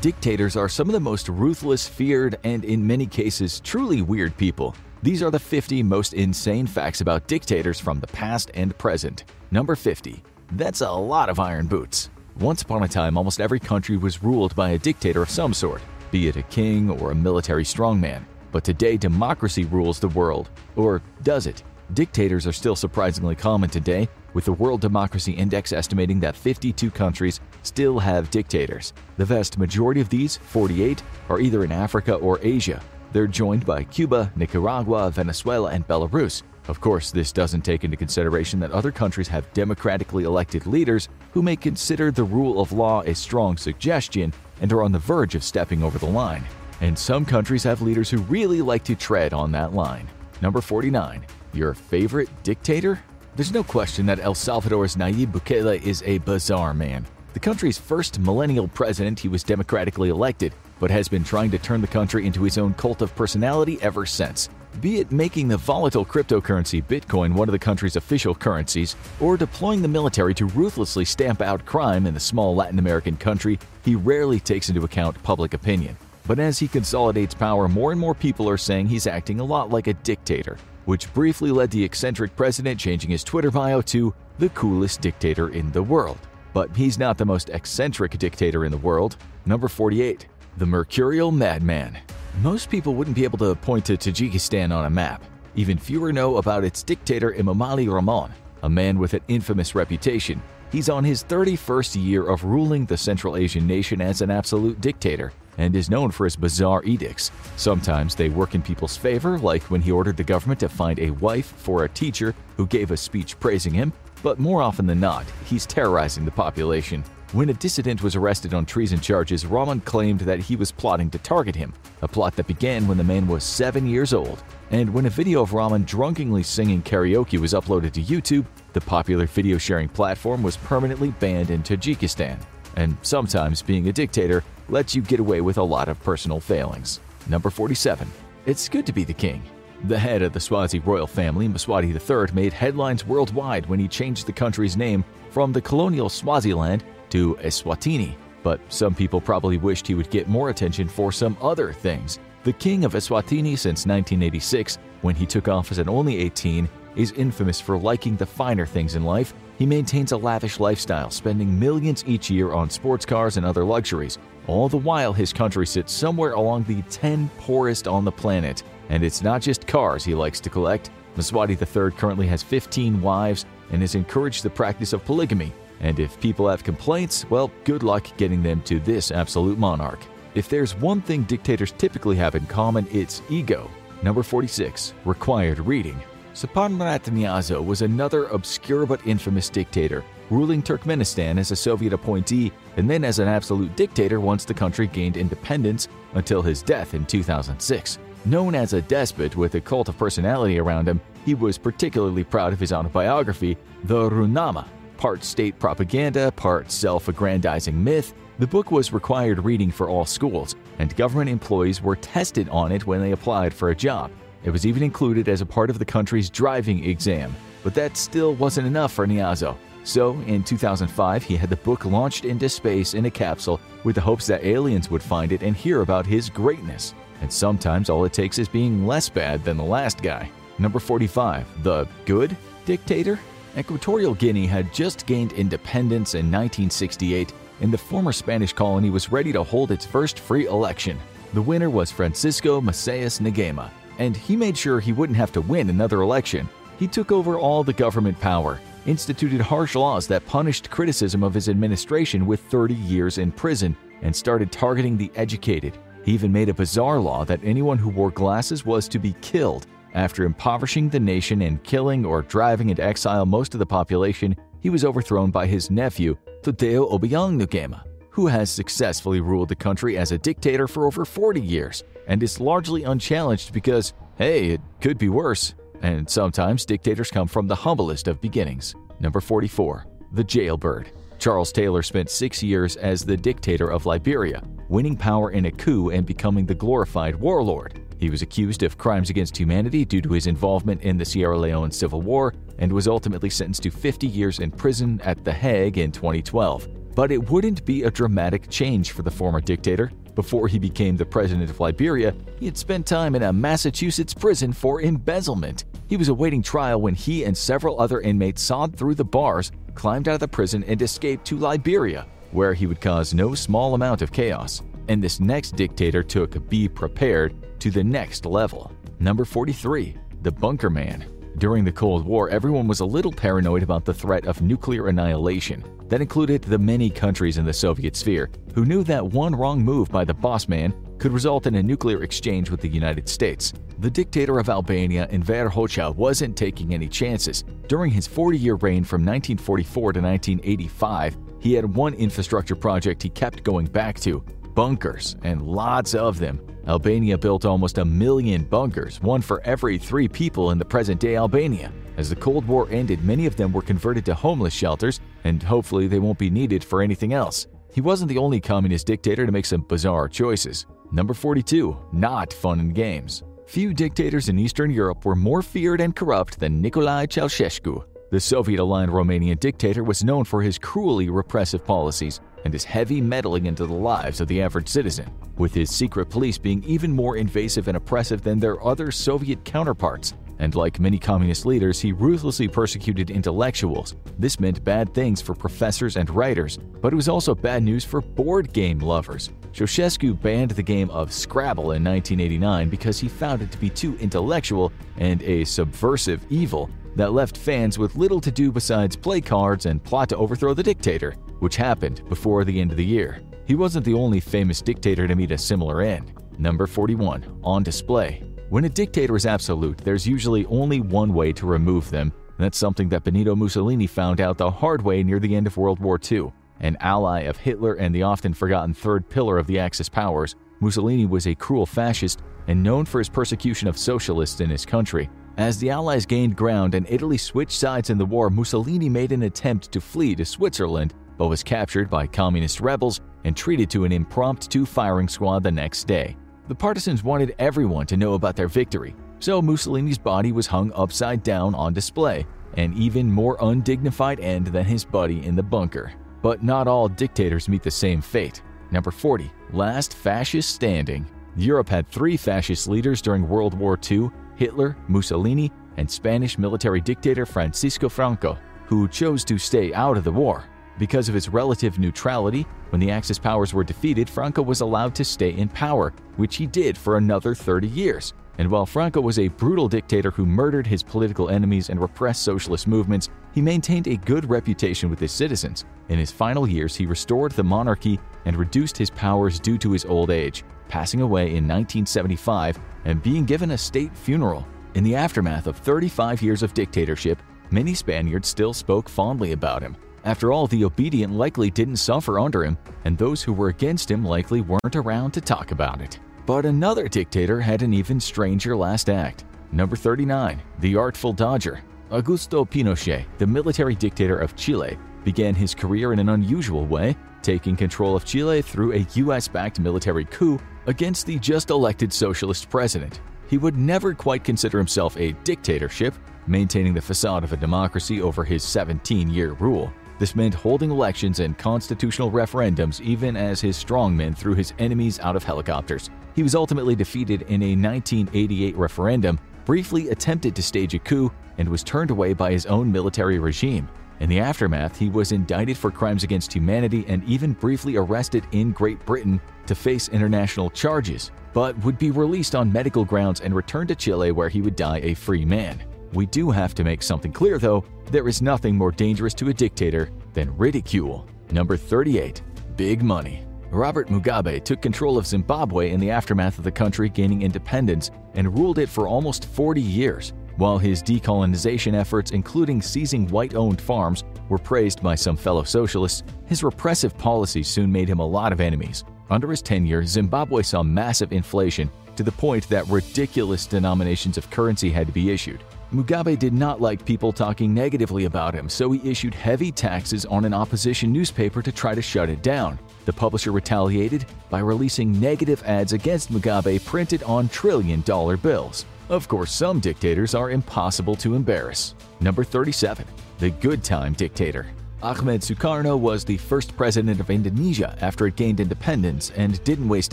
Dictators are some of the most ruthless, feared, and in many cases, truly weird people. These are the 50 most insane facts about dictators from the past and present. Number 50. That's a lot of iron boots. Once upon a time, almost every country was ruled by a dictator of some sort, be it a king or a military strongman. But today, democracy rules the world. Or does it? Dictators are still surprisingly common today, with the World Democracy Index estimating that 52 countries still have dictators. The vast majority of these, 48, are either in Africa or Asia. They're joined by Cuba, Nicaragua, Venezuela, and Belarus. Of course, this doesn't take into consideration that other countries have democratically elected leaders who may consider the rule of law a strong suggestion and are on the verge of stepping over the line. And some countries have leaders who really like to tread on that line. Number 49. Your favorite dictator? There's no question that El Salvador's Nayib Bukele is a bizarre man. The country's first millennial president, he was democratically elected, but has been trying to turn the country into his own cult of personality ever since. Be it making the volatile cryptocurrency Bitcoin one of the country's official currencies, or deploying the military to ruthlessly stamp out crime in the small Latin American country, he rarely takes into account public opinion. But as he consolidates power, more and more people are saying he's acting a lot like a dictator, which briefly led the eccentric president changing his Twitter bio to the coolest dictator in the world. But he's not the most eccentric dictator in the world. Number 48. The Mercurial Madman. Most people wouldn't be able to point to Tajikistan on a map. Even fewer know about its dictator Emomali Rahmon, a man with an infamous reputation. He's on his 31st year of ruling the Central Asian nation as an absolute dictator and is known for his bizarre edicts. Sometimes they work in people's favor, like when he ordered the government to find a wife for a teacher who gave a speech praising him, but more often than not, he's terrorizing the population. When a dissident was arrested on treason charges, Rahmon claimed that he was plotting to target him, a plot that began when the man was seven years old. And when a video of Rahmon drunkenly singing karaoke was uploaded to YouTube, the popular video sharing platform was permanently banned in Tajikistan. And sometimes being a dictator lets you get away with a lot of personal failings. Number 47. It's good to be the king. The head of the Swazi royal family, Mswati III, made headlines worldwide when he changed the country's name from the colonial Swaziland to Eswatini. But some people probably wished he would get more attention for some other things. The king of Eswatini since 1986, when he took office at only 18, is infamous for liking the finer things in life. He maintains a lavish lifestyle, spending millions each year on sports cars and other luxuries. All the while, his country sits somewhere along the 10 poorest on the planet. And it's not just cars he likes to collect. Mswati III currently has 15 wives and has encouraged the practice of polygamy. And if people have complaints, well, good luck getting them to this absolute monarch. If there's one thing dictators typically have in common, it's ego. Number 46. Required reading. Saparmurat was another obscure but infamous dictator, ruling Turkmenistan as a Soviet appointee and then as an absolute dictator once the country gained independence until his death in 2006. Known as a despot with a cult of personality around him, he was particularly proud of his autobiography, The Ruhnama. part state propaganda, part self aggrandizing myth. The book was required reading for all schools, and government employees were tested on it when they applied for a job. It was even included as a part of the country's driving exam. But that still wasn't enough for Niyazi. So, in 2005, he had the book launched into space in a capsule with the hopes that aliens would find it and hear about his greatness. And sometimes all it takes is being less bad than the last guy. Number 45. The Good Dictator? Equatorial Guinea had just gained independence in 1968, and the former Spanish colony was ready to hold its first free election. The winner was Francisco Macias Nguema, and he made sure he wouldn't have to win another election. He took over all the government power, instituted harsh laws that punished criticism of his administration with 30 years in prison, and started targeting the educated. He even made a bizarre law that anyone who wore glasses was to be killed. After impoverishing the nation and killing or driving into exile most of the population, he was overthrown by his nephew, Tadeu Obiang Nguema, who has successfully ruled the country as a dictator for over 40 years and is largely unchallenged because, hey, it could be worse. And sometimes dictators come from the humblest of beginnings. Number 44. The Jailbird. Charles Taylor spent six years as the dictator of Liberia, winning power in a coup and becoming the glorified warlord. He was accused of crimes against humanity due to his involvement in the Sierra Leone Civil War and was ultimately sentenced to 50 years in prison at The Hague in 2012. But it wouldn't be a dramatic change for the former dictator. Before he became the president of Liberia, he had spent time in a Massachusetts prison for embezzlement. He was awaiting trial when he and several other inmates sawed through the bars, climbed out of the prison, and escaped to Liberia, where he would cause no small amount of chaos. And this next dictator took Be Prepared to the next level. Number 43. The Bunker Man. During the Cold War, everyone was a little paranoid about the threat of nuclear annihilation. That included the many countries in the Soviet sphere who knew that one wrong move by the boss man could result in a nuclear exchange with the United States. The dictator of Albania, Enver Hoxha, wasn't taking any chances. During his 40-year reign from 1944 to 1985, he had one infrastructure project he kept going back to, bunkers, and lots of them. Albania built almost a million bunkers, one for every three people in the present-day Albania. As the Cold War ended, many of them were converted to homeless shelters, and hopefully they won't be needed for anything else. He wasn't the only communist dictator to make some bizarre choices. Number 42. Not fun and games. Few dictators in Eastern Europe were more feared and corrupt than Nicolae Ceausescu. The Soviet-aligned Romanian dictator was known for his cruelly repressive policies and his heavy meddling into the lives of the average citizen, with his secret police being even more invasive and oppressive than their other Soviet counterparts. And like many communist leaders, he ruthlessly persecuted intellectuals. This meant bad things for professors and writers, but it was also bad news for board game lovers. Ceausescu banned the game of Scrabble in 1989 because he found it to be too intellectual and a subversive evil that left fans with little to do besides play cards and plot to overthrow the dictator, which happened before the end of the year. He wasn't the only famous dictator to meet a similar end. Number 41. On display. When a dictator is absolute, there's usually only one way to remove them. and That's something that Benito Mussolini found out the hard way near the end of World War II. An ally of Hitler and the often forgotten third pillar of the Axis powers, Mussolini was a cruel fascist and known for his persecution of socialists in his country. As the Allies gained ground and Italy switched sides in the war, Mussolini made an attempt to flee to Switzerland, but was captured by communist rebels and treated to an impromptu firing squad the next day. The partisans wanted everyone to know about their victory, so Mussolini's body was hung upside down on display, an even more undignified end than his buddy in the bunker. But not all dictators meet the same fate. Number 40. Last fascist standing. Europe had three fascist leaders during World War II Hitler, Mussolini, and Spanish military dictator Francisco Franco, who chose to stay out of the war. Because of his relative neutrality, when the Axis powers were defeated, Franco was allowed to stay in power, which he did for another 30 years. And while Franco was a brutal dictator who murdered his political enemies and repressed socialist movements, he maintained a good reputation with his citizens. In his final years, he restored the monarchy and reduced his powers due to his old age, passing away in 1975 and being given a state funeral. In the aftermath of 35 years of dictatorship, many Spaniards still spoke fondly about him. After all, the obedient likely didn't suffer under him, and those who were against him likely weren't around to talk about it. But another dictator had an even stranger last act. Number 39. The Artful Dodger. Augusto Pinochet, the military dictator of Chile, began his career in an unusual way, taking control of Chile through a US-backed military coup against the just elected socialist president. He would never quite consider himself a dictatorship, maintaining the facade of a democracy over his 17-year rule. This meant holding elections and constitutional referendums even as his strongmen threw his enemies out of helicopters. He was ultimately defeated in a 1988 referendum, briefly attempted to stage a coup, and was turned away by his own military regime. In the aftermath, he was indicted for crimes against humanity and even briefly arrested in Great Britain to face international charges, but would be released on medical grounds and returned to Chile where he would die a free man. We do have to make something clear though, there is nothing more dangerous to a dictator than ridicule. Number 38. Big Money Robert Mugabe took control of Zimbabwe in the aftermath of the country gaining independence and ruled it for almost 40 years. While his decolonization efforts, including seizing white-owned farms, were praised by some fellow socialists, his repressive policies soon made him a lot of enemies. Under his tenure, Zimbabwe saw massive inflation to the point that ridiculous denominations of currency had to be issued. Mugabe did not like people talking negatively about him, so he issued heavy taxes on an opposition newspaper to try to shut it down. The publisher retaliated by releasing negative ads against Mugabe printed on trillion dollar bills. Of course, some dictators are impossible to embarrass. Number 37. The Good Time Dictator Ahmed Sukarno was the first president of Indonesia after it gained independence and didn't waste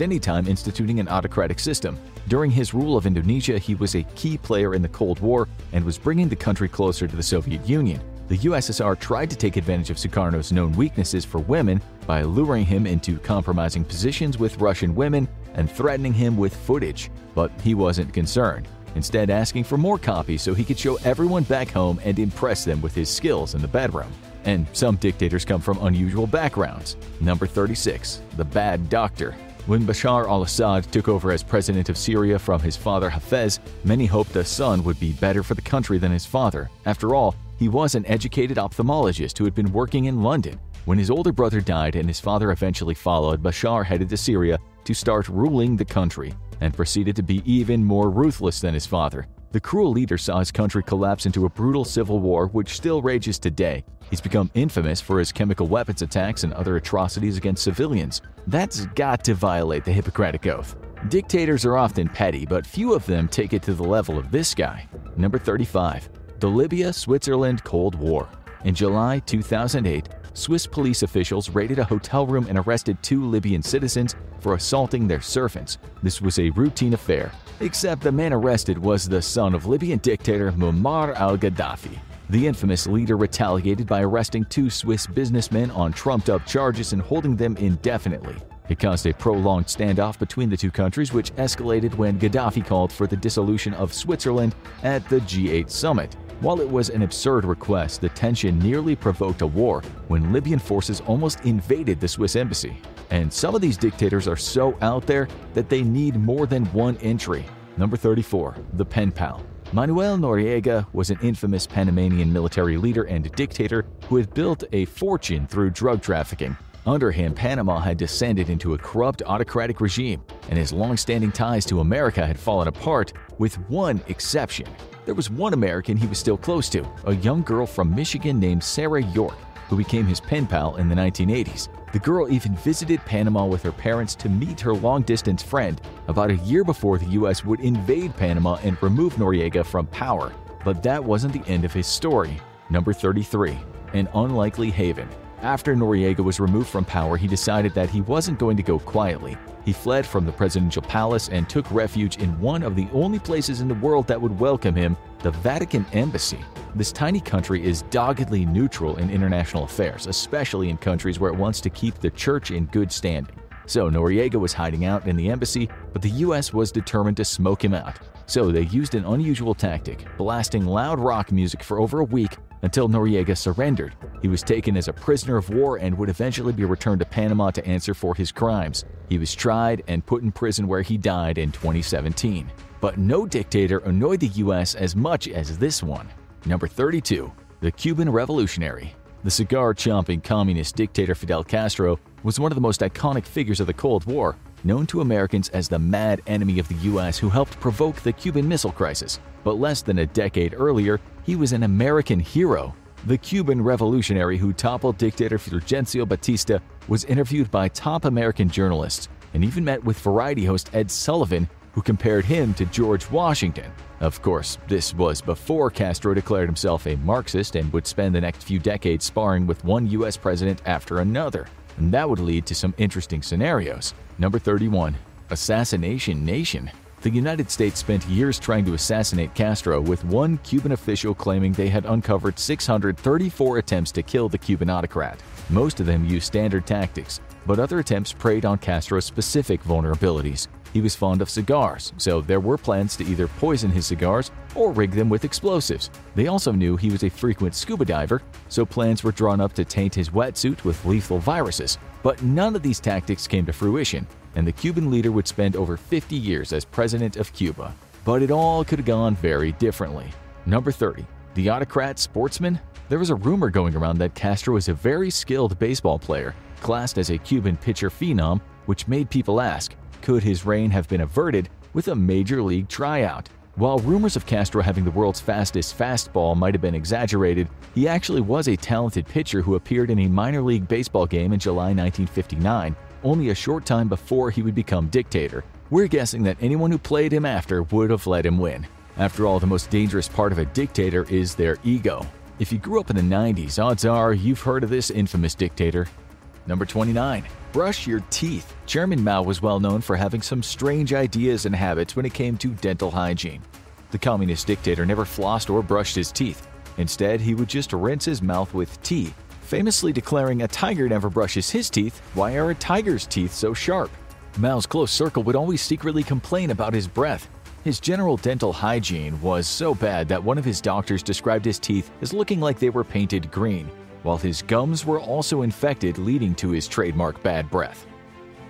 any time instituting an autocratic system. During his rule of Indonesia, he was a key player in the Cold War and was bringing the country closer to the Soviet Union. The USSR tried to take advantage of Sukarno's known weaknesses for women by luring him into compromising positions with Russian women and threatening him with footage, but he wasn't concerned instead asking for more copies so he could show everyone back home and impress them with his skills in the bedroom. And some dictators come from unusual backgrounds. Number 36. The Bad Doctor. When Bashar al Assad took over as president of Syria from his father Hafez, many hoped the son would be better for the country than his father. After all, he was an educated ophthalmologist who had been working in London. When his older brother died and his father eventually followed, Bashar headed to Syria to start ruling the country and proceeded to be even more ruthless than his father. The cruel leader saw his country collapse into a brutal civil war which still rages today. He's become infamous for his chemical weapons attacks and other atrocities against civilians. That's got to violate the Hippocratic Oath. Dictators are often petty, but few of them take it to the level of this guy. Number 35. The Libya Switzerland Cold War. In July 2008, Swiss police officials raided a hotel room and arrested two Libyan citizens for assaulting their servants. This was a routine affair, except the man arrested was the son of Libyan dictator Muammar al-Gaddafi. The infamous leader retaliated by arresting two Swiss businessmen on trumped-up charges and holding them indefinitely. It caused a prolonged standoff between the two countries, which escalated when Gaddafi called for the dissolution of Switzerland at the G8 summit. While it was an absurd request, the tension nearly provoked a war when Libyan forces almost invaded the Swiss embassy. And some of these dictators are so out there that they need more than one entry. Number 34. The Pen Pal Manuel Noriega was an infamous Panamanian military leader and dictator who had built a fortune through drug trafficking. Under him, Panama had descended into a corrupt autocratic regime, and his long-standing ties to America had fallen apart, with one exception. There was one American he was still close to, a young girl from Michigan named Sarah York, who became his pen pal in the 1980s. The girl even visited Panama with her parents to meet her long distance friend about a year before the U.S. would invade Panama and remove Noriega from power. But that wasn't the end of his story. Number 33 An Unlikely Haven. After Noriega was removed from power, he decided that he wasn't going to go quietly. He fled from the presidential palace and took refuge in one of the only places in the world that would welcome him, the Vatican Embassy. This tiny country is doggedly neutral in international affairs, especially in countries where it wants to keep the church in good standing. So Noriega was hiding out in the embassy, but the US was determined to smoke him out. So they used an unusual tactic, blasting loud rock music for over a week until Noriega surrendered. He was taken as a prisoner of war and would eventually be returned to Panama to answer for his crimes. He was tried and put in prison where he died in 2017. But no dictator annoyed the US as much as this one. Number 32. The Cuban Revolutionary The cigar-chomping communist dictator Fidel Castro was one of the most iconic figures of the Cold War, known to Americans as the mad enemy of the US who helped provoke the Cuban Missile Crisis. But less than a decade earlier, he was an American hero. The Cuban revolutionary who toppled dictator Fulgencio Batista was interviewed by top American journalists and even met with variety host Ed Sullivan, who compared him to George Washington. Of course, this was before Castro declared himself a Marxist and would spend the next few decades sparring with one US president after another. And that would lead to some interesting scenarios. Number 31. Assassination Nation the United States spent years trying to assassinate Castro, with one Cuban official claiming they had uncovered 634 attempts to kill the Cuban autocrat. Most of them used standard tactics, but other attempts preyed on Castro's specific vulnerabilities. He was fond of cigars, so there were plans to either poison his cigars or rig them with explosives. They also knew he was a frequent scuba diver, so plans were drawn up to taint his wetsuit with lethal viruses. But none of these tactics came to fruition, and the Cuban leader would spend over 50 years as president of Cuba. But it all could have gone very differently. Number 30. The autocrat sportsman? There was a rumor going around that Castro was a very skilled baseball player, classed as a Cuban pitcher phenom, which made people ask, could his reign have been averted with a major league tryout? While rumors of Castro having the world's fastest fastball might have been exaggerated, he actually was a talented pitcher who appeared in a minor league baseball game in July 1959 only a short time before he would become dictator. We're guessing that anyone who played him after would have let him win. After all, the most dangerous part of a dictator is their ego. If you grew up in the 90s, odds are you've heard of this infamous dictator. Number 29. Brush your teeth. Chairman Mao was well known for having some strange ideas and habits when it came to dental hygiene. The communist dictator never flossed or brushed his teeth. Instead, he would just rinse his mouth with tea, famously declaring a tiger never brushes his teeth. Why are a tiger's teeth so sharp? Mao's close circle would always secretly complain about his breath. His general dental hygiene was so bad that one of his doctors described his teeth as looking like they were painted green, while his gums were also infected, leading to his trademark bad breath.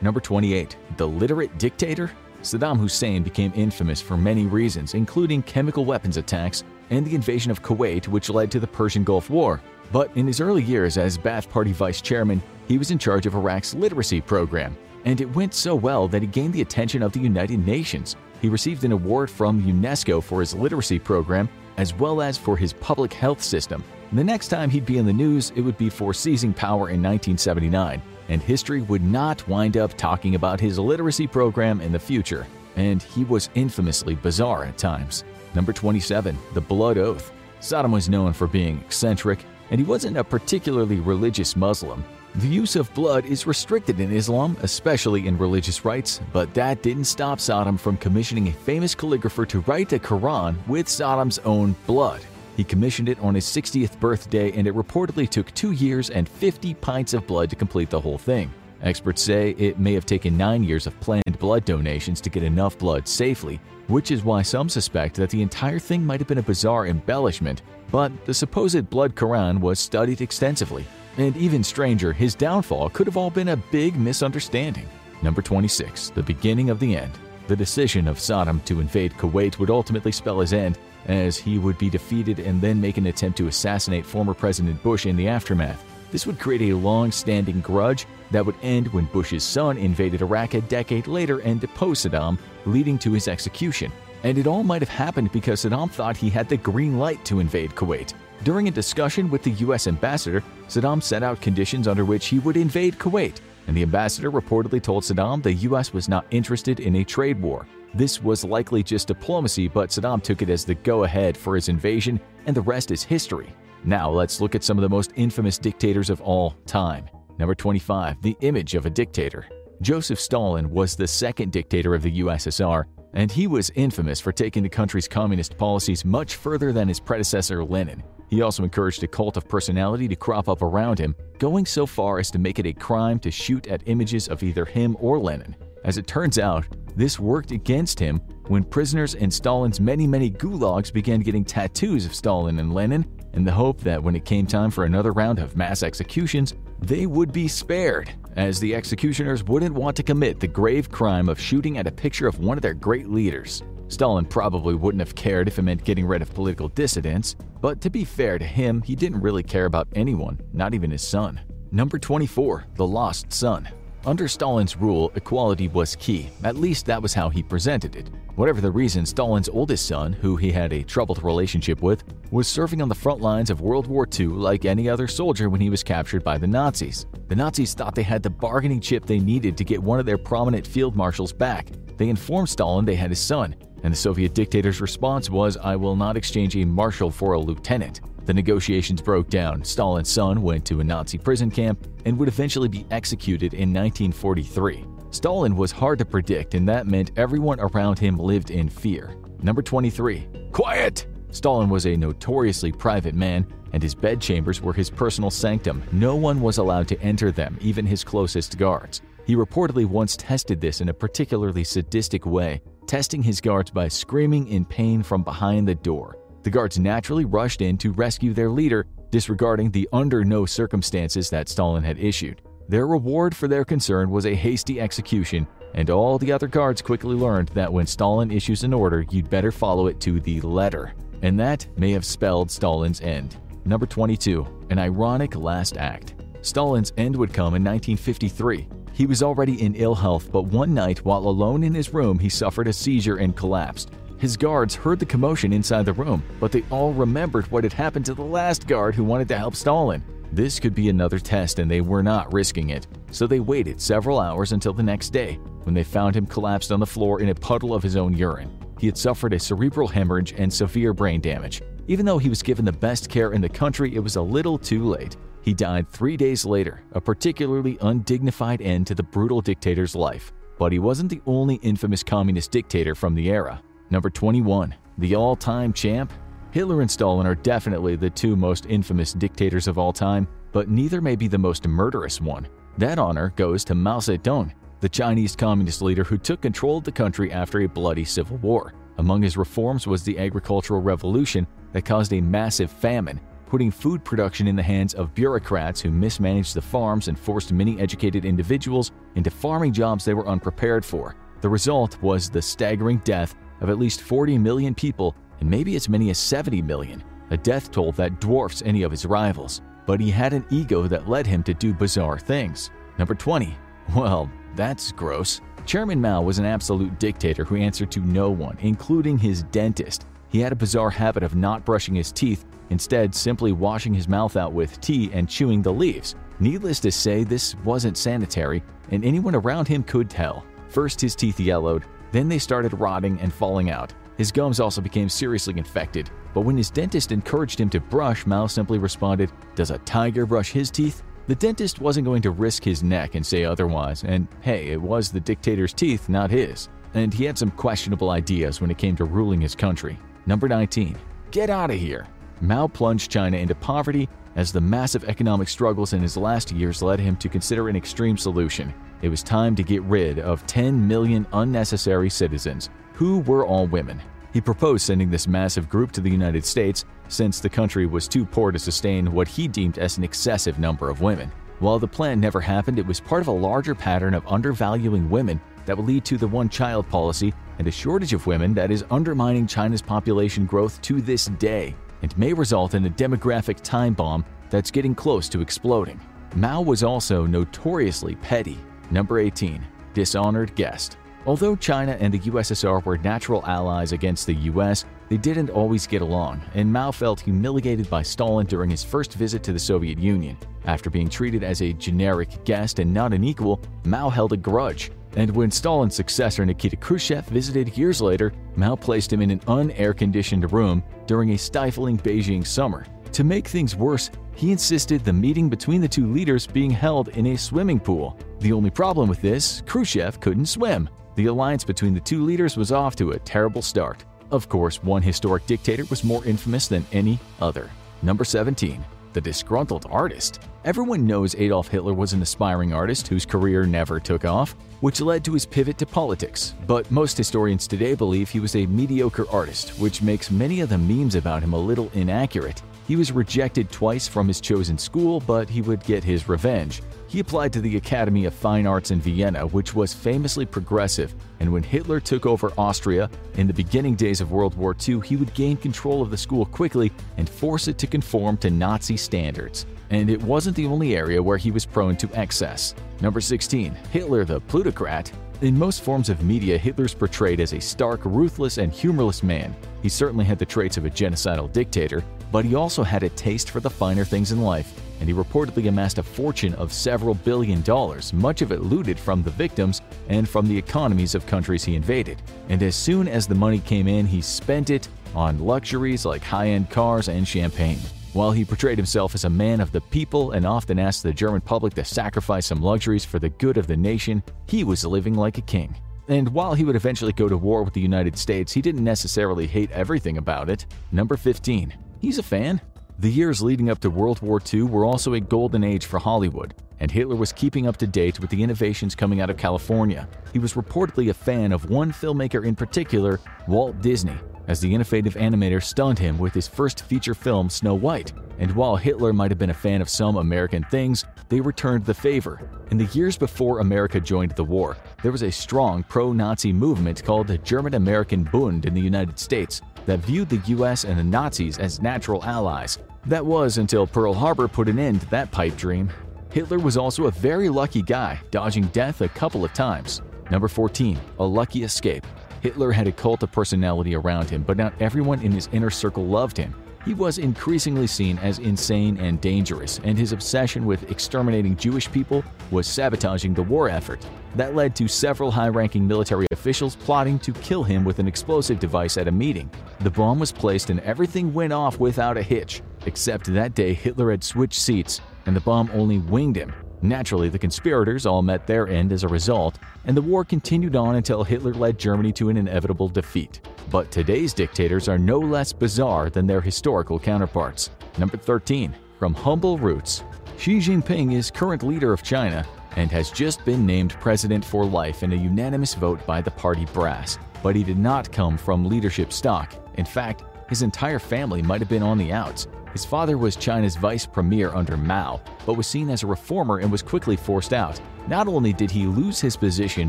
Number 28. The Literate Dictator? Saddam Hussein became infamous for many reasons, including chemical weapons attacks and the invasion of Kuwait, which led to the Persian Gulf War. But in his early years as Ba'ath Party vice chairman, he was in charge of Iraq's literacy program, and it went so well that he gained the attention of the United Nations. He received an award from UNESCO for his literacy program, as well as for his public health system. The next time he'd be in the news, it would be for seizing power in 1979, and history would not wind up talking about his literacy program in the future. And he was infamously bizarre at times. Number 27. The Blood Oath. Saddam was known for being eccentric, and he wasn't a particularly religious Muslim. The use of blood is restricted in Islam, especially in religious rites, but that didn't stop Saddam from commissioning a famous calligrapher to write the Quran with Saddam's own blood. He commissioned it on his 60th birthday, and it reportedly took two years and 50 pints of blood to complete the whole thing. Experts say it may have taken nine years of planned blood donations to get enough blood safely, which is why some suspect that the entire thing might have been a bizarre embellishment. But the supposed blood Quran was studied extensively, and even stranger, his downfall could have all been a big misunderstanding. Number 26. The beginning of the end. The decision of Saddam to invade Kuwait would ultimately spell his end, as he would be defeated and then make an attempt to assassinate former President Bush in the aftermath. This would create a long standing grudge that would end when Bush's son invaded Iraq a decade later and deposed Saddam, leading to his execution. And it all might have happened because Saddam thought he had the green light to invade Kuwait. During a discussion with the U.S. ambassador, Saddam set out conditions under which he would invade Kuwait, and the ambassador reportedly told Saddam the U.S. was not interested in a trade war. This was likely just diplomacy, but Saddam took it as the go ahead for his invasion, and the rest is history. Now, let's look at some of the most infamous dictators of all time. Number 25, the image of a dictator. Joseph Stalin was the second dictator of the USSR, and he was infamous for taking the country's communist policies much further than his predecessor Lenin. He also encouraged a cult of personality to crop up around him, going so far as to make it a crime to shoot at images of either him or Lenin. As it turns out, this worked against him when prisoners in Stalin's many, many gulags began getting tattoos of Stalin and Lenin in the hope that when it came time for another round of mass executions, they would be spared, as the executioners wouldn't want to commit the grave crime of shooting at a picture of one of their great leaders. Stalin probably wouldn't have cared if it meant getting rid of political dissidents, but to be fair to him, he didn't really care about anyone, not even his son. Number 24, The Lost Son. Under Stalin's rule, equality was key, at least that was how he presented it. Whatever the reason, Stalin's oldest son, who he had a troubled relationship with, was serving on the front lines of World War II like any other soldier when he was captured by the Nazis. The Nazis thought they had the bargaining chip they needed to get one of their prominent field marshals back. They informed Stalin they had his son, and the Soviet dictator's response was, I will not exchange a marshal for a lieutenant. The negotiations broke down. Stalin's son went to a Nazi prison camp and would eventually be executed in 1943. Stalin was hard to predict, and that meant everyone around him lived in fear. Number 23. Quiet! Stalin was a notoriously private man, and his bedchambers were his personal sanctum. No one was allowed to enter them, even his closest guards. He reportedly once tested this in a particularly sadistic way, testing his guards by screaming in pain from behind the door. The guards naturally rushed in to rescue their leader, disregarding the under no circumstances that Stalin had issued. Their reward for their concern was a hasty execution, and all the other guards quickly learned that when Stalin issues an order, you'd better follow it to the letter. And that may have spelled Stalin's end. Number 22. An ironic last act. Stalin's end would come in 1953. He was already in ill health, but one night while alone in his room, he suffered a seizure and collapsed. His guards heard the commotion inside the room, but they all remembered what had happened to the last guard who wanted to help Stalin. This could be another test, and they were not risking it. So they waited several hours until the next day, when they found him collapsed on the floor in a puddle of his own urine. He had suffered a cerebral hemorrhage and severe brain damage. Even though he was given the best care in the country, it was a little too late. He died three days later, a particularly undignified end to the brutal dictator's life. But he wasn't the only infamous communist dictator from the era. Number 21. The all time champ? Hitler and Stalin are definitely the two most infamous dictators of all time, but neither may be the most murderous one. That honor goes to Mao Zedong, the Chinese communist leader who took control of the country after a bloody civil war. Among his reforms was the agricultural revolution that caused a massive famine, putting food production in the hands of bureaucrats who mismanaged the farms and forced many educated individuals into farming jobs they were unprepared for. The result was the staggering death of at least 40 million people and maybe as many as 70 million, a death toll that dwarfs any of his rivals. But he had an ego that led him to do bizarre things. Number 20. Well, that's gross. Chairman Mao was an absolute dictator who answered to no one, including his dentist. He had a bizarre habit of not brushing his teeth, instead, simply washing his mouth out with tea and chewing the leaves. Needless to say, this wasn't sanitary, and anyone around him could tell. First, his teeth yellowed, then they started rotting and falling out. His gums also became seriously infected, but when his dentist encouraged him to brush, Mao simply responded, Does a tiger brush his teeth? The dentist wasn't going to risk his neck and say otherwise, and hey, it was the dictator's teeth, not his. And he had some questionable ideas when it came to ruling his country. Number 19. Get out of here! Mao plunged China into poverty as the massive economic struggles in his last years led him to consider an extreme solution. It was time to get rid of 10 million unnecessary citizens, who were all women. He proposed sending this massive group to the United States since the country was too poor to sustain what he deemed as an excessive number of women. While the plan never happened, it was part of a larger pattern of undervaluing women that would lead to the one child policy and a shortage of women that is undermining China's population growth to this day and may result in a demographic time bomb that's getting close to exploding. Mao was also notoriously petty. Number 18. Dishonored Guest Although China and the USSR were natural allies against the US, they didn't always get along, and Mao felt humiliated by Stalin during his first visit to the Soviet Union. After being treated as a generic guest and not an equal, Mao held a grudge. And when Stalin's successor Nikita Khrushchev visited years later, Mao placed him in an un-air conditioned room during a stifling Beijing summer. To make things worse, he insisted the meeting between the two leaders being held in a swimming pool. The only problem with this, Khrushchev couldn't swim. The alliance between the two leaders was off to a terrible start. Of course, one historic dictator was more infamous than any other. Number 17. The Disgruntled Artist. Everyone knows Adolf Hitler was an aspiring artist whose career never took off, which led to his pivot to politics. But most historians today believe he was a mediocre artist, which makes many of the memes about him a little inaccurate. He was rejected twice from his chosen school, but he would get his revenge. He applied to the Academy of Fine Arts in Vienna, which was famously progressive, and when Hitler took over Austria in the beginning days of World War II, he would gain control of the school quickly and force it to conform to Nazi standards. And it wasn't the only area where he was prone to excess. Number 16. Hitler the Plutocrat in most forms of media, Hitler's portrayed as a stark, ruthless, and humorless man. He certainly had the traits of a genocidal dictator, but he also had a taste for the finer things in life and he reportedly amassed a fortune of several billion dollars, much of it looted from the victims and from the economies of countries he invaded. And as soon as the money came in, he spent it on luxuries like high end cars and champagne. While he portrayed himself as a man of the people and often asked the German public to sacrifice some luxuries for the good of the nation, he was living like a king. And while he would eventually go to war with the United States, he didn't necessarily hate everything about it. Number 15. He's a fan. The years leading up to World War II were also a golden age for Hollywood, and Hitler was keeping up to date with the innovations coming out of California. He was reportedly a fan of one filmmaker in particular, Walt Disney, as the innovative animator stunned him with his first feature film, Snow White. And while Hitler might have been a fan of some American things, they returned the favor. In the years before America joined the war, there was a strong pro Nazi movement called the German American Bund in the United States that viewed the US and the Nazis as natural allies. That was until Pearl Harbor put an end to that pipe dream. Hitler was also a very lucky guy, dodging death a couple of times. Number 14. A Lucky Escape Hitler had a cult of personality around him, but not everyone in his inner circle loved him. He was increasingly seen as insane and dangerous, and his obsession with exterminating Jewish people was sabotaging the war effort. That led to several high ranking military officials plotting to kill him with an explosive device at a meeting. The bomb was placed and everything went off without a hitch, except that day Hitler had switched seats and the bomb only winged him. Naturally, the conspirators all met their end as a result, and the war continued on until Hitler led Germany to an inevitable defeat. But today's dictators are no less bizarre than their historical counterparts. Number 13. From Humble Roots Xi Jinping is current leader of China and has just been named president for life in a unanimous vote by the party brass. But he did not come from leadership stock. In fact, his entire family might have been on the outs, his father was China's vice premier under Mao, but was seen as a reformer and was quickly forced out. Not only did he lose his position,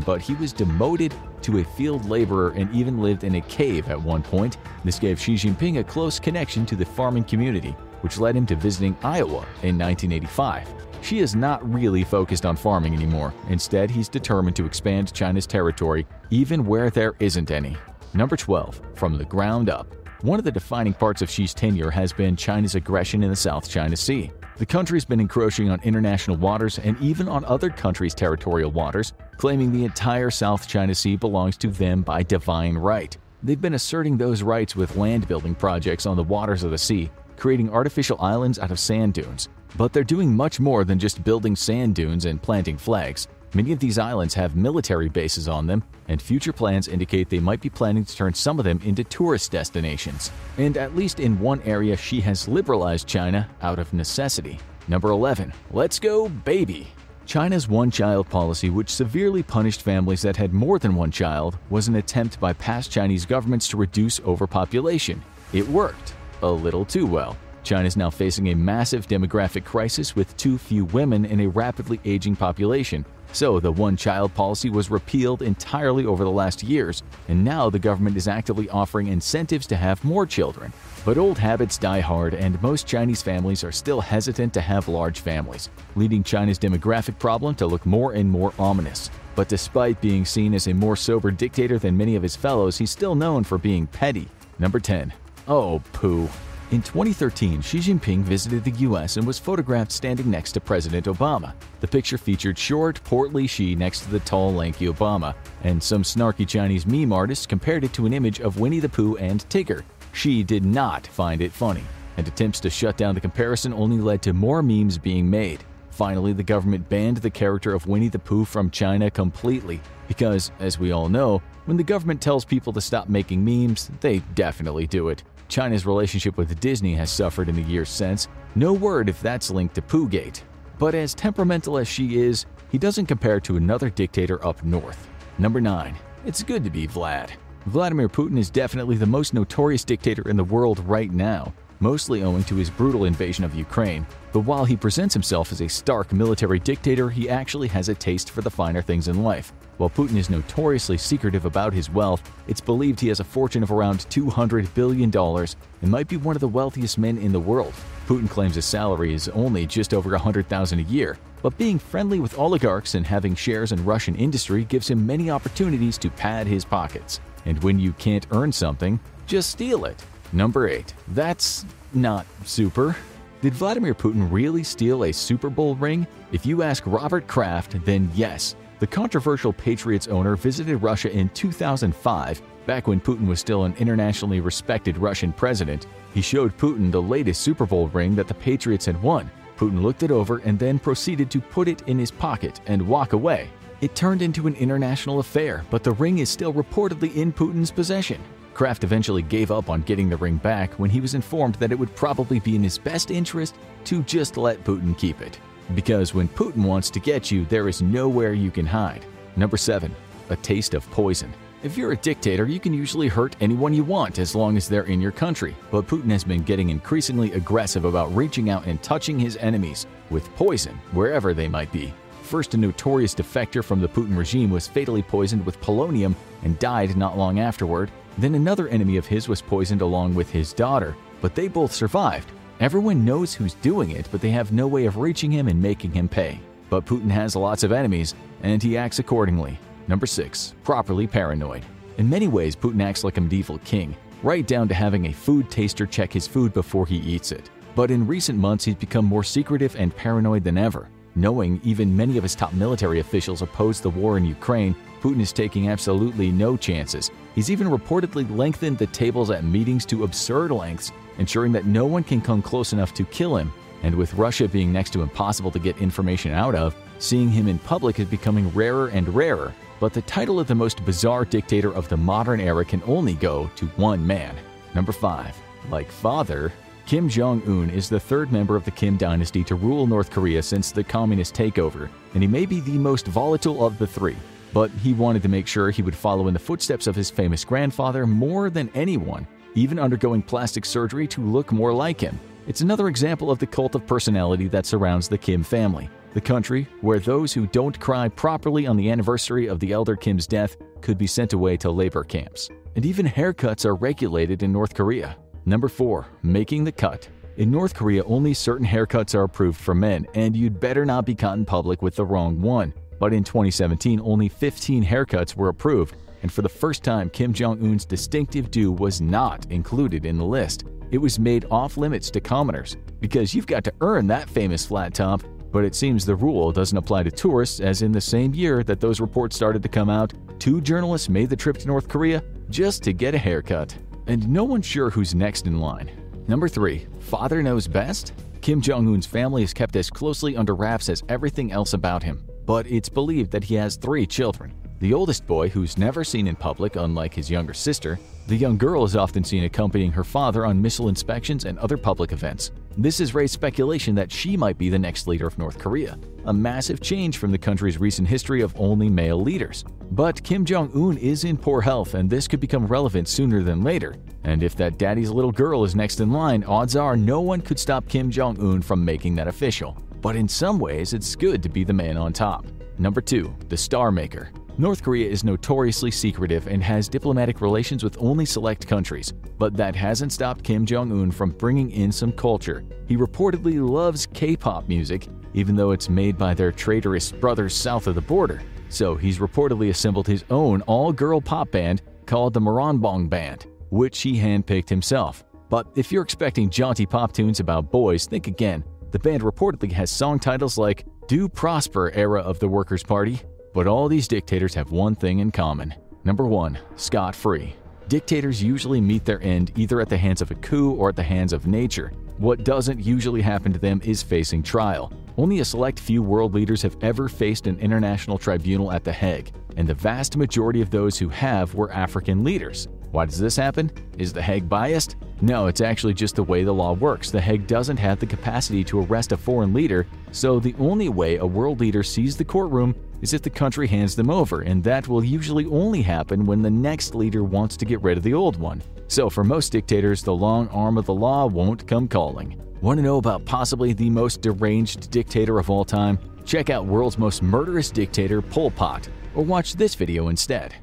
but he was demoted to a field laborer and even lived in a cave at one point. This gave Xi Jinping a close connection to the farming community, which led him to visiting Iowa in 1985. Xi is not really focused on farming anymore. Instead, he's determined to expand China's territory, even where there isn't any. Number 12. From the ground up. One of the defining parts of Xi's tenure has been China's aggression in the South China Sea. The country's been encroaching on international waters and even on other countries' territorial waters, claiming the entire South China Sea belongs to them by divine right. They've been asserting those rights with land building projects on the waters of the sea, creating artificial islands out of sand dunes. But they're doing much more than just building sand dunes and planting flags. Many of these islands have military bases on them, and future plans indicate they might be planning to turn some of them into tourist destinations. And at least in one area, Xi has liberalized China out of necessity. Number 11. Let's go, baby! China's one child policy, which severely punished families that had more than one child, was an attempt by past Chinese governments to reduce overpopulation. It worked, a little too well. China is now facing a massive demographic crisis with too few women in a rapidly aging population, so the one child policy was repealed entirely over the last years, and now the government is actively offering incentives to have more children. But old habits die hard, and most Chinese families are still hesitant to have large families, leading China's demographic problem to look more and more ominous. But despite being seen as a more sober dictator than many of his fellows, he's still known for being petty. Number 10. Oh, poo. In 2013, Xi Jinping visited the US and was photographed standing next to President Obama. The picture featured short, portly Xi next to the tall, lanky Obama, and some snarky Chinese meme artists compared it to an image of Winnie the Pooh and Tigger. Xi did not find it funny, and attempts to shut down the comparison only led to more memes being made. Finally, the government banned the character of Winnie the Pooh from China completely, because, as we all know, when the government tells people to stop making memes, they definitely do it. China's relationship with Disney has suffered in the years since. No word if that's linked to Poogate. But as temperamental as Xi is, he doesn't compare to another dictator up north. Number 9. It's good to be Vlad. Vladimir Putin is definitely the most notorious dictator in the world right now, mostly owing to his brutal invasion of Ukraine. But while he presents himself as a stark military dictator, he actually has a taste for the finer things in life. While Putin is notoriously secretive about his wealth, it's believed he has a fortune of around $200 billion and might be one of the wealthiest men in the world. Putin claims his salary is only just over $100,000 a year, but being friendly with oligarchs and having shares in Russian industry gives him many opportunities to pad his pockets. And when you can't earn something, just steal it. Number 8. That's not super. Did Vladimir Putin really steal a Super Bowl ring? If you ask Robert Kraft, then yes. The controversial Patriots owner visited Russia in 2005, back when Putin was still an internationally respected Russian president. He showed Putin the latest Super Bowl ring that the Patriots had won. Putin looked it over and then proceeded to put it in his pocket and walk away. It turned into an international affair, but the ring is still reportedly in Putin's possession. Kraft eventually gave up on getting the ring back when he was informed that it would probably be in his best interest to just let Putin keep it. Because when Putin wants to get you, there is nowhere you can hide. Number 7. A taste of poison. If you're a dictator, you can usually hurt anyone you want as long as they're in your country. But Putin has been getting increasingly aggressive about reaching out and touching his enemies with poison wherever they might be. First, a notorious defector from the Putin regime was fatally poisoned with polonium and died not long afterward. Then another enemy of his was poisoned along with his daughter, but they both survived. Everyone knows who's doing it, but they have no way of reaching him and making him pay. But Putin has lots of enemies, and he acts accordingly. Number 6. Properly paranoid. In many ways, Putin acts like a medieval king. right down to having a food taster check his food before he eats it. But in recent months, he's become more secretive and paranoid than ever. Knowing even many of his top military officials oppose the war in Ukraine, Putin is taking absolutely no chances. He's even reportedly lengthened the tables at meetings to absurd lengths, ensuring that no one can come close enough to kill him. And with Russia being next to impossible to get information out of, seeing him in public is becoming rarer and rarer. But the title of the most bizarre dictator of the modern era can only go to one man. Number 5. Like father, Kim Jong un is the third member of the Kim dynasty to rule North Korea since the communist takeover, and he may be the most volatile of the three. But he wanted to make sure he would follow in the footsteps of his famous grandfather more than anyone, even undergoing plastic surgery to look more like him. It's another example of the cult of personality that surrounds the Kim family, the country where those who don't cry properly on the anniversary of the elder Kim's death could be sent away to labor camps. And even haircuts are regulated in North Korea. Number 4. Making the cut. In North Korea, only certain haircuts are approved for men, and you'd better not be caught in public with the wrong one. But in 2017, only 15 haircuts were approved, and for the first time, Kim Jong un's distinctive do was not included in the list. It was made off limits to commoners, because you've got to earn that famous flat top. But it seems the rule doesn't apply to tourists, as in the same year that those reports started to come out, two journalists made the trip to North Korea just to get a haircut and no one's sure who's next in line. Number 3. Father knows best? Kim Jong un's family is kept as closely under wraps as everything else about him, but it's believed that he has three children. The oldest boy, who's never seen in public, unlike his younger sister, the young girl is often seen accompanying her father on missile inspections and other public events. This has raised speculation that she might be the next leader of North Korea, a massive change from the country's recent history of only male leaders. But Kim Jong un is in poor health, and this could become relevant sooner than later. And if that daddy's little girl is next in line, odds are no one could stop Kim Jong un from making that official. But in some ways, it's good to be the man on top. Number 2. The Star Maker North Korea is notoriously secretive and has diplomatic relations with only select countries, but that hasn't stopped Kim Jong un from bringing in some culture. He reportedly loves K pop music, even though it's made by their traitorous brothers south of the border. So he's reportedly assembled his own all girl pop band called the Moranbong Band, which he handpicked himself. But if you're expecting jaunty pop tunes about boys, think again. The band reportedly has song titles like Do Prosper Era of the Workers' Party, but all these dictators have one thing in common. Number 1. Scot free. Dictators usually meet their end either at the hands of a coup or at the hands of nature. What doesn't usually happen to them is facing trial. Only a select few world leaders have ever faced an international tribunal at The Hague, and the vast majority of those who have were African leaders. Why does this happen? Is The Hague biased? No, it's actually just the way the law works. The Hague doesn't have the capacity to arrest a foreign leader, so the only way a world leader sees the courtroom is if the country hands them over, and that will usually only happen when the next leader wants to get rid of the old one. So, for most dictators, the long arm of the law won't come calling. Want to know about possibly the most deranged dictator of all time? Check out World's Most Murderous Dictator, Pol Pot, or watch this video instead.